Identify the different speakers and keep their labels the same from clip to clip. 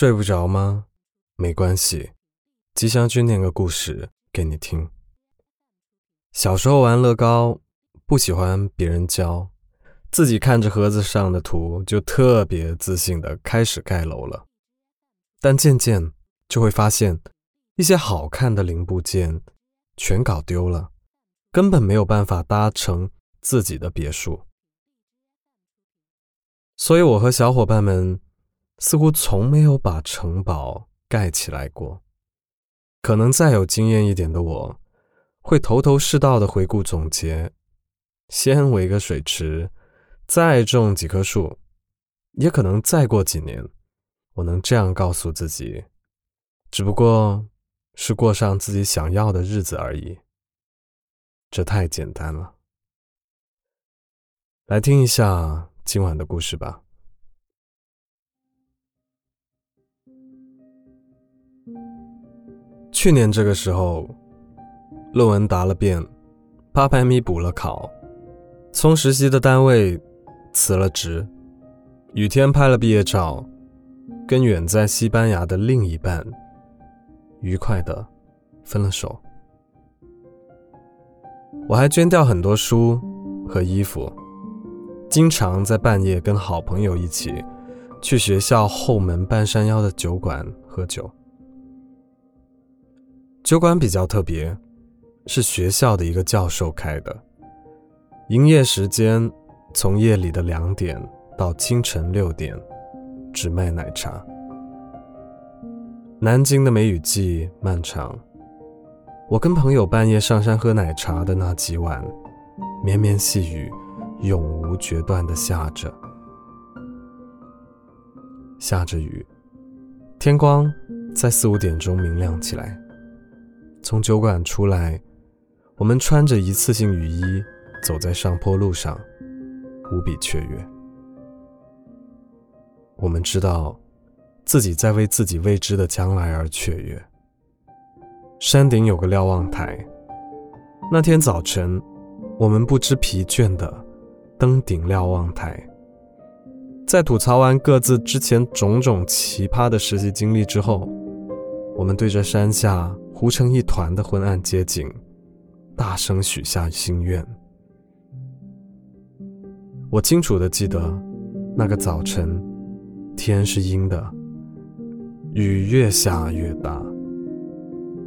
Speaker 1: 睡不着吗？没关系，吉祥君念个故事给你听。小时候玩乐高，不喜欢别人教，自己看着盒子上的图就特别自信的开始盖楼了。但渐渐就会发现，一些好看的零部件全搞丢了，根本没有办法搭成自己的别墅。所以，我和小伙伴们。似乎从没有把城堡盖起来过。可能再有经验一点的我，会头头是道的回顾总结：先围个水池，再种几棵树。也可能再过几年，我能这样告诉自己：只不过是过上自己想要的日子而已。这太简单了。来听一下今晚的故事吧。去年这个时候，论文答了遍，八百米补了考，从实习的单位辞了职，雨天拍了毕业照，跟远在西班牙的另一半愉快的分了手。我还捐掉很多书和衣服，经常在半夜跟好朋友一起去学校后门半山腰的酒馆喝酒。酒馆比较特别，是学校的一个教授开的，营业时间从夜里的两点到清晨六点，只卖奶茶。南京的梅雨季漫长，我跟朋友半夜上山喝奶茶的那几晚，绵绵细雨永无决断的下着，下着雨，天光在四五点钟明亮起来。从酒馆出来，我们穿着一次性雨衣，走在上坡路上，无比雀跃。我们知道，自己在为自己未知的将来而雀跃。山顶有个瞭望台，那天早晨，我们不知疲倦地登顶瞭望台，在吐槽完各自之前种种奇葩的实习经历之后，我们对着山下。糊成一团的昏暗街景，大声许下心愿。我清楚的记得，那个早晨，天是阴的，雨越下越大。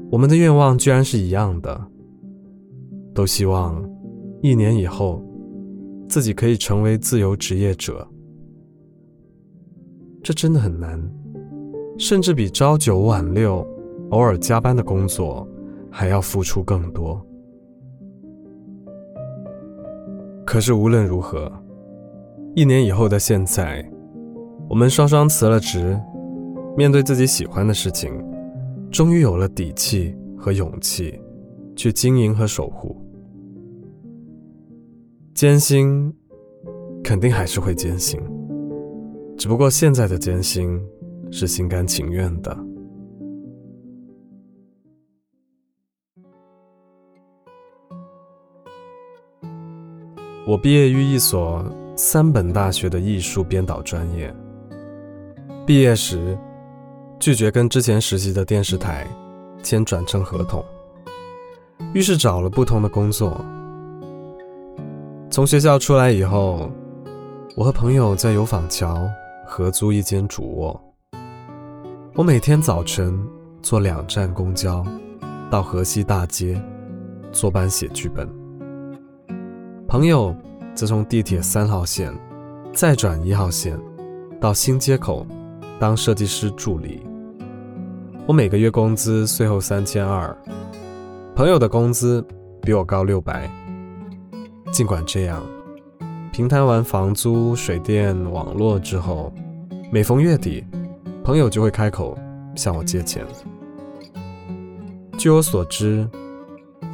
Speaker 1: 我们的愿望居然是一样的，都希望一年以后，自己可以成为自由职业者。这真的很难，甚至比朝九晚六。偶尔加班的工作，还要付出更多。可是无论如何，一年以后的现在，我们双双辞了职，面对自己喜欢的事情，终于有了底气和勇气去经营和守护。艰辛，肯定还是会艰辛，只不过现在的艰辛是心甘情愿的。我毕业于一所三本大学的艺术编导专业。毕业时，拒绝跟之前实习的电视台签转正合同，于是找了不同的工作。从学校出来以后，我和朋友在油坊桥合租一间主卧。我每天早晨坐两站公交到河西大街坐班写剧本。朋友则从地铁三号线再转一号线到新街口当设计师助理。我每个月工资税后三千二，朋友的工资比我高六百。尽管这样，平摊完房租、水电、网络之后，每逢月底，朋友就会开口向我借钱。据我所知，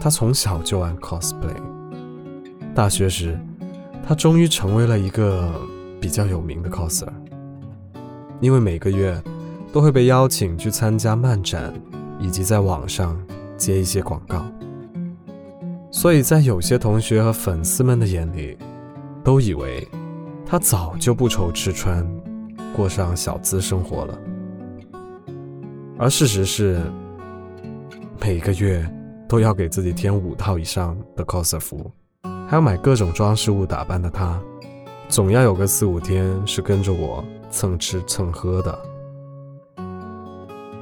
Speaker 1: 他从小就玩 cosplay。大学时，他终于成为了一个比较有名的 coser，因为每个月都会被邀请去参加漫展，以及在网上接一些广告，所以在有些同学和粉丝们的眼里，都以为他早就不愁吃穿，过上小资生活了。而事实是，每个月都要给自己添五套以上的 coser 服，还要买各种装饰物打扮的他，总要有个四五天是跟着我蹭吃蹭喝的。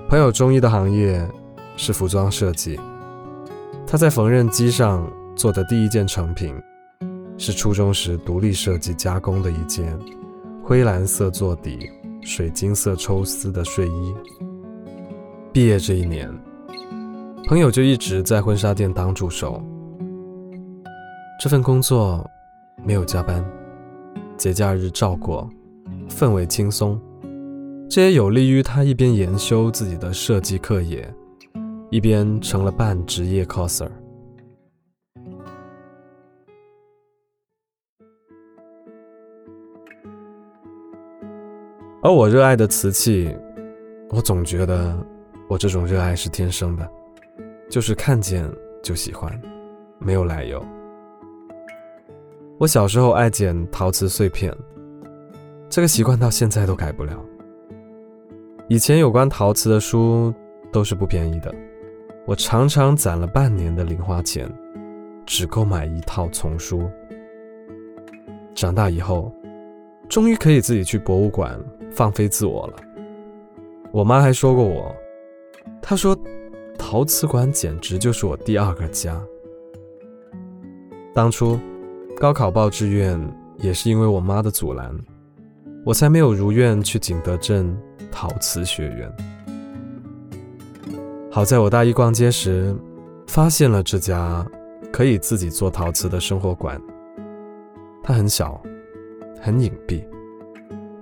Speaker 1: 朋友中医的行业是服装设计，他在缝纫机上做的第一件成品，是初中时独立设计加工的一件灰蓝色做底、水晶色抽丝的睡衣。毕业这一年，朋友就一直在婚纱店当助手。这份工作没有加班，节假日照过，氛围轻松。这也有利于他一边研修自己的设计课业，一边成了半职业 coser。而我热爱的瓷器，我总觉得。我这种热爱是天生的，就是看见就喜欢，没有来由。我小时候爱捡陶瓷碎片，这个习惯到现在都改不了。以前有关陶瓷的书都是不便宜的，我常常攒了半年的零花钱，只够买一套丛书。长大以后，终于可以自己去博物馆放飞自我了。我妈还说过我。她说：“陶瓷馆简直就是我第二个家。当初高考报志愿也是因为我妈的阻拦，我才没有如愿去景德镇陶瓷学院。好在我大一逛街时发现了这家可以自己做陶瓷的生活馆，它很小，很隐蔽，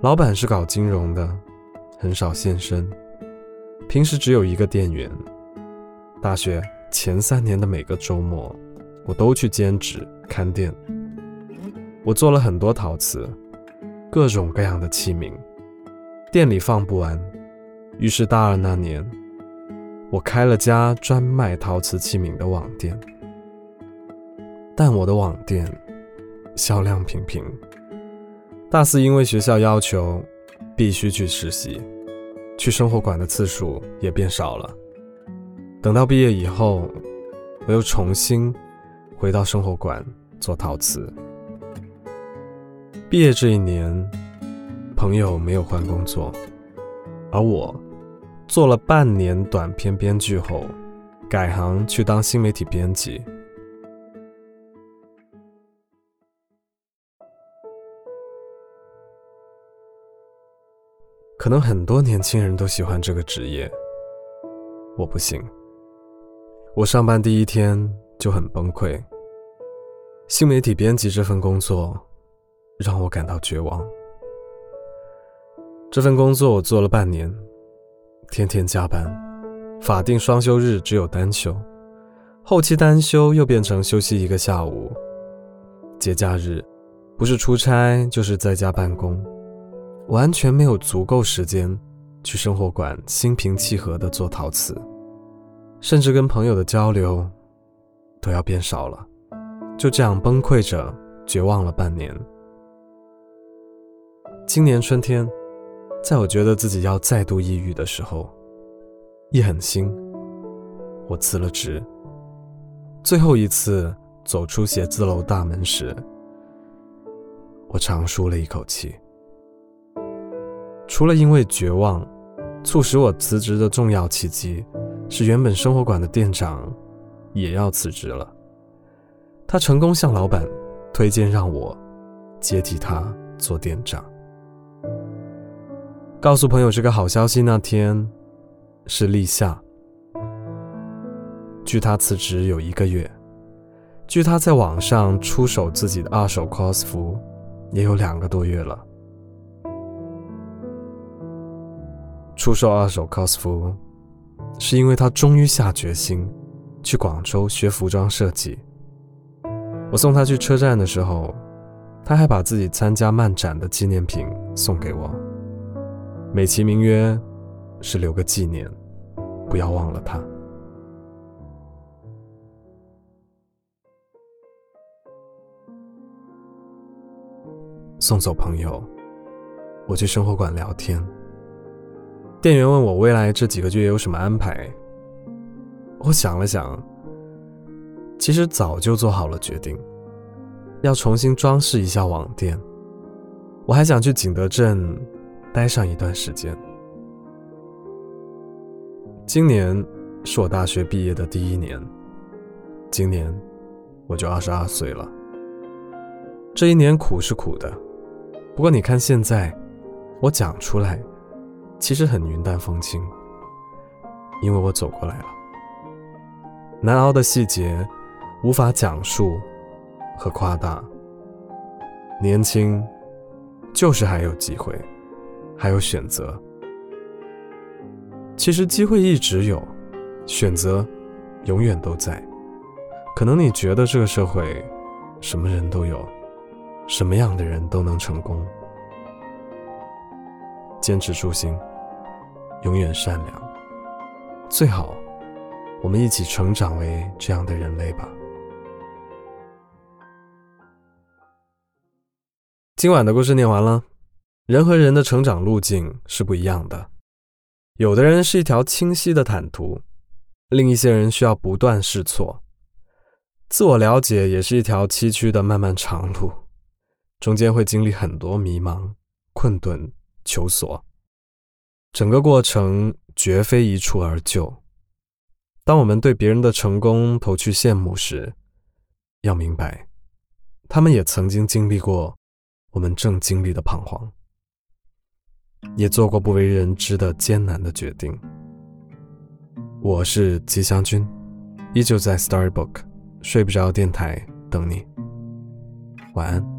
Speaker 1: 老板是搞金融的，很少现身。”平时只有一个店员。大学前三年的每个周末，我都去兼职看店。我做了很多陶瓷，各种各样的器皿，店里放不完。于是大二那年，我开了家专卖陶瓷器皿的网店。但我的网店销量平平。大四因为学校要求，必须去实习。去生活馆的次数也变少了。等到毕业以后，我又重新回到生活馆做陶瓷。毕业这一年，朋友没有换工作，而我做了半年短片编剧后，改行去当新媒体编辑。可能很多年轻人都喜欢这个职业，我不行。我上班第一天就很崩溃。新媒体编辑这份工作让我感到绝望。这份工作我做了半年，天天加班，法定双休日只有单休，后期单休又变成休息一个下午。节假日不是出差就是在家办公。完全没有足够时间去生活馆心平气和地做陶瓷，甚至跟朋友的交流都要变少了。就这样崩溃着，绝望了半年。今年春天，在我觉得自己要再度抑郁的时候，一狠心，我辞了职。最后一次走出写字楼大门时，我长舒了一口气。除了因为绝望，促使我辞职的重要契机，是原本生活馆的店长也要辞职了。他成功向老板推荐让我接替他做店长。告诉朋友这个好消息那天是立夏，距他辞职有一个月，距他在网上出手自己的二手 cos 服也有两个多月了。出售二手 cos 服，是因为他终于下决心去广州学服装设计。我送他去车站的时候，他还把自己参加漫展的纪念品送给我，美其名曰是留个纪念，不要忘了他。送走朋友，我去生活馆聊天。店员问我未来这几个月有什么安排，我想了想，其实早就做好了决定，要重新装饰一下网店。我还想去景德镇待上一段时间。今年是我大学毕业的第一年，今年我就二十二岁了。这一年苦是苦的，不过你看现在，我讲出来，其实很云淡风轻，因为我走过来了。难熬的细节，无法讲述和夸大。年轻，就是还有机会，还有选择。其实机会一直有，选择永远都在。可能你觉得这个社会，什么人都有。什么样的人都能成功。坚持初心，永远善良。最好，我们一起成长为这样的人类吧。今晚的故事念完了。人和人的成长路径是不一样的，有的人是一条清晰的坦途，另一些人需要不断试错。自我了解也是一条崎岖的漫漫长路。中间会经历很多迷茫、困顿、求索，整个过程绝非一蹴而就。当我们对别人的成功投去羡慕时，要明白，他们也曾经经历过我们正经历的彷徨，也做过不为人知的艰难的决定。我是吉祥君，依旧在 Storybook 睡不着电台等你，晚安。